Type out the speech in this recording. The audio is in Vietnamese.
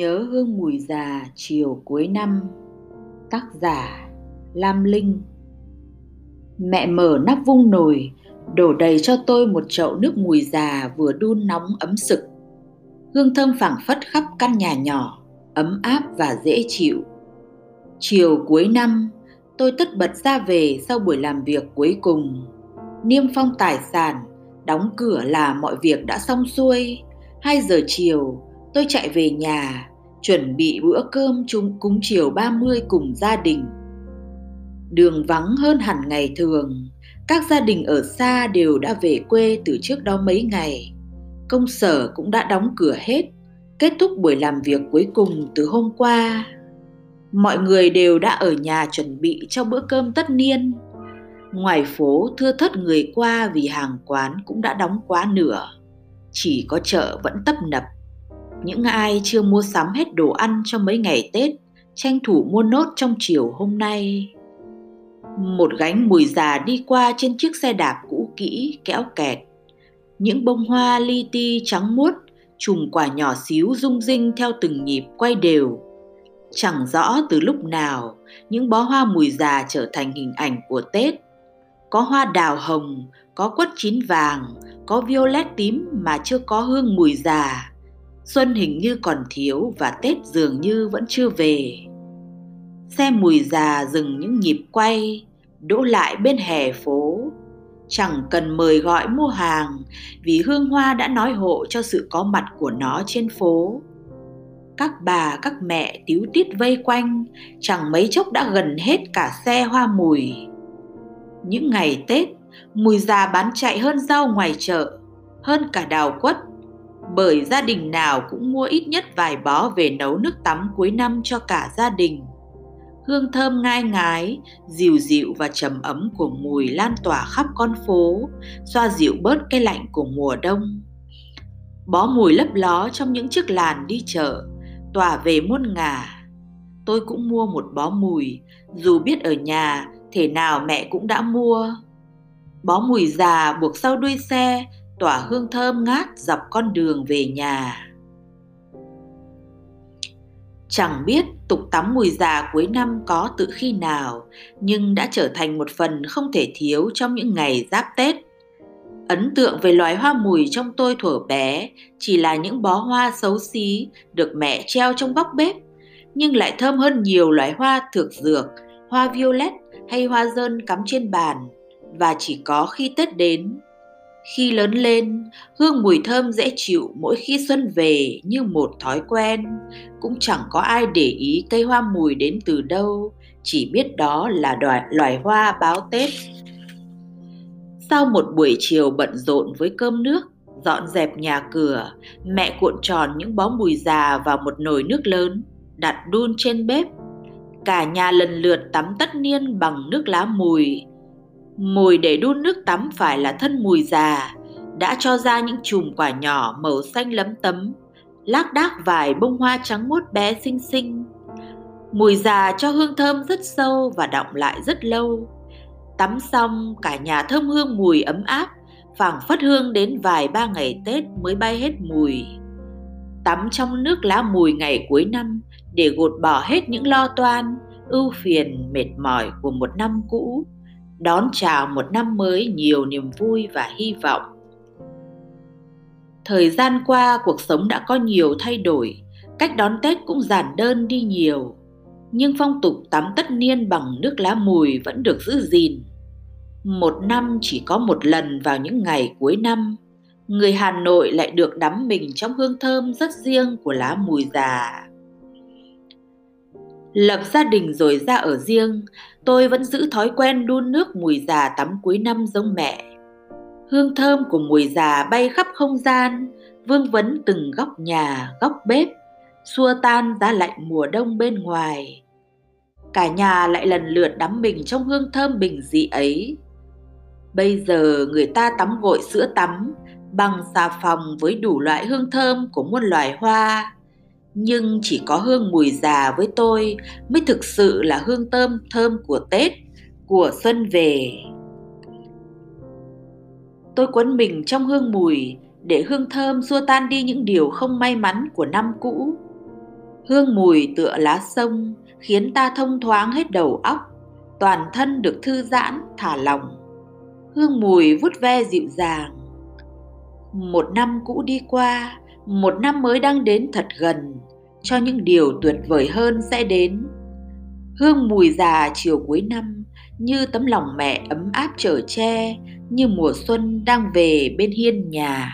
Nhớ hương mùi già chiều cuối năm. Tác giả Lam Linh. Mẹ mở nắp vung nồi Đổ đầy cho tôi một chậu nước mùi già vừa đun nóng ấm sực. Hương thơm phảng phất khắp căn nhà nhỏ Ấm áp và dễ chịu. Chiều cuối năm Tôi tất bật ra về sau buổi làm việc cuối cùng. Niêm phong tài sản Đóng cửa là mọi việc đã xong xuôi. 2 giờ chiều tôi chạy về nhà, chuẩn bị bữa cơm chung cúng chiều 30 cùng gia đình. Đường vắng hơn hẳn ngày thường, các gia đình ở xa đều đã về quê từ trước đó mấy ngày. Công sở cũng đã đóng cửa hết, kết thúc buổi làm việc cuối cùng từ hôm qua. Mọi người đều đã ở nhà chuẩn bị cho bữa cơm tất niên. Ngoài phố thưa thất người qua vì hàng quán cũng đã đóng quá nửa. Chỉ có chợ vẫn tấp nập những ai chưa mua sắm hết đồ ăn cho mấy ngày Tết, tranh thủ mua nốt trong chiều hôm nay. Một gánh mùi già đi qua trên chiếc xe đạp cũ kỹ, kéo kẹt. Những bông hoa li ti trắng muốt, chùm quả nhỏ xíu rung rinh theo từng nhịp quay đều. Chẳng rõ từ lúc nào, những bó hoa mùi già trở thành hình ảnh của Tết. Có hoa đào hồng, có quất chín vàng, có violet tím mà chưa có hương mùi già Xuân hình như còn thiếu và Tết dường như vẫn chưa về. Xe mùi già dừng những nhịp quay, đỗ lại bên hè phố. Chẳng cần mời gọi mua hàng vì hương hoa đã nói hộ cho sự có mặt của nó trên phố. Các bà, các mẹ tíu tít vây quanh, chẳng mấy chốc đã gần hết cả xe hoa mùi. Những ngày Tết, mùi già bán chạy hơn rau ngoài chợ, hơn cả đào quất bởi gia đình nào cũng mua ít nhất vài bó về nấu nước tắm cuối năm cho cả gia đình. Hương thơm ngai ngái, dịu dịu và trầm ấm của mùi lan tỏa khắp con phố, xoa dịu bớt cái lạnh của mùa đông. Bó mùi lấp ló trong những chiếc làn đi chợ, tỏa về muôn ngả. Tôi cũng mua một bó mùi, dù biết ở nhà thể nào mẹ cũng đã mua. Bó mùi già buộc sau đuôi xe tỏa hương thơm ngát dọc con đường về nhà. Chẳng biết tục tắm mùi già cuối năm có từ khi nào, nhưng đã trở thành một phần không thể thiếu trong những ngày giáp tết. Ấn tượng về loài hoa mùi trong tôi thuở bé chỉ là những bó hoa xấu xí được mẹ treo trong góc bếp, nhưng lại thơm hơn nhiều loài hoa thực dược, hoa violet hay hoa dơn cắm trên bàn, và chỉ có khi tết đến khi lớn lên, hương mùi thơm dễ chịu mỗi khi xuân về như một thói quen, cũng chẳng có ai để ý cây hoa mùi đến từ đâu, chỉ biết đó là loài, loài hoa báo Tết. Sau một buổi chiều bận rộn với cơm nước, dọn dẹp nhà cửa, mẹ cuộn tròn những bó mùi già vào một nồi nước lớn, đặt đun trên bếp. Cả nhà lần lượt tắm tất niên bằng nước lá mùi, Mùi để đun nước tắm phải là thân mùi già, đã cho ra những chùm quả nhỏ màu xanh lấm tấm, lác đác vài bông hoa trắng muốt bé xinh xinh. Mùi già cho hương thơm rất sâu và đọng lại rất lâu. Tắm xong cả nhà thơm hương mùi ấm áp, phảng phất hương đến vài ba ngày Tết mới bay hết mùi. Tắm trong nước lá mùi ngày cuối năm để gột bỏ hết những lo toan, ưu phiền, mệt mỏi của một năm cũ đón chào một năm mới nhiều niềm vui và hy vọng. Thời gian qua, cuộc sống đã có nhiều thay đổi, cách đón tết cũng giản đơn đi nhiều, nhưng phong tục tắm tất niên bằng nước lá mùi vẫn được giữ gìn. Một năm chỉ có một lần vào những ngày cuối năm, người hà nội lại được đắm mình trong hương thơm rất riêng của lá mùi già. Lập gia đình rồi ra ở riêng, tôi vẫn giữ thói quen đun nước mùi già tắm cuối năm giống mẹ. Hương thơm của mùi già bay khắp không gian, vương vấn từng góc nhà, góc bếp, xua tan giá lạnh mùa đông bên ngoài. Cả nhà lại lần lượt đắm mình trong hương thơm bình dị ấy. Bây giờ người ta tắm gội sữa tắm bằng xà phòng với đủ loại hương thơm của muôn loài hoa, nhưng chỉ có hương mùi già với tôi mới thực sự là hương thơm thơm của Tết, của xuân về. Tôi quấn mình trong hương mùi để hương thơm xua tan đi những điều không may mắn của năm cũ. Hương mùi tựa lá sông khiến ta thông thoáng hết đầu óc, toàn thân được thư giãn, thả lỏng. Hương mùi vút ve dịu dàng. Một năm cũ đi qua, một năm mới đang đến thật gần, cho những điều tuyệt vời hơn sẽ đến. Hương mùi già chiều cuối năm như tấm lòng mẹ ấm áp chở che, như mùa xuân đang về bên hiên nhà.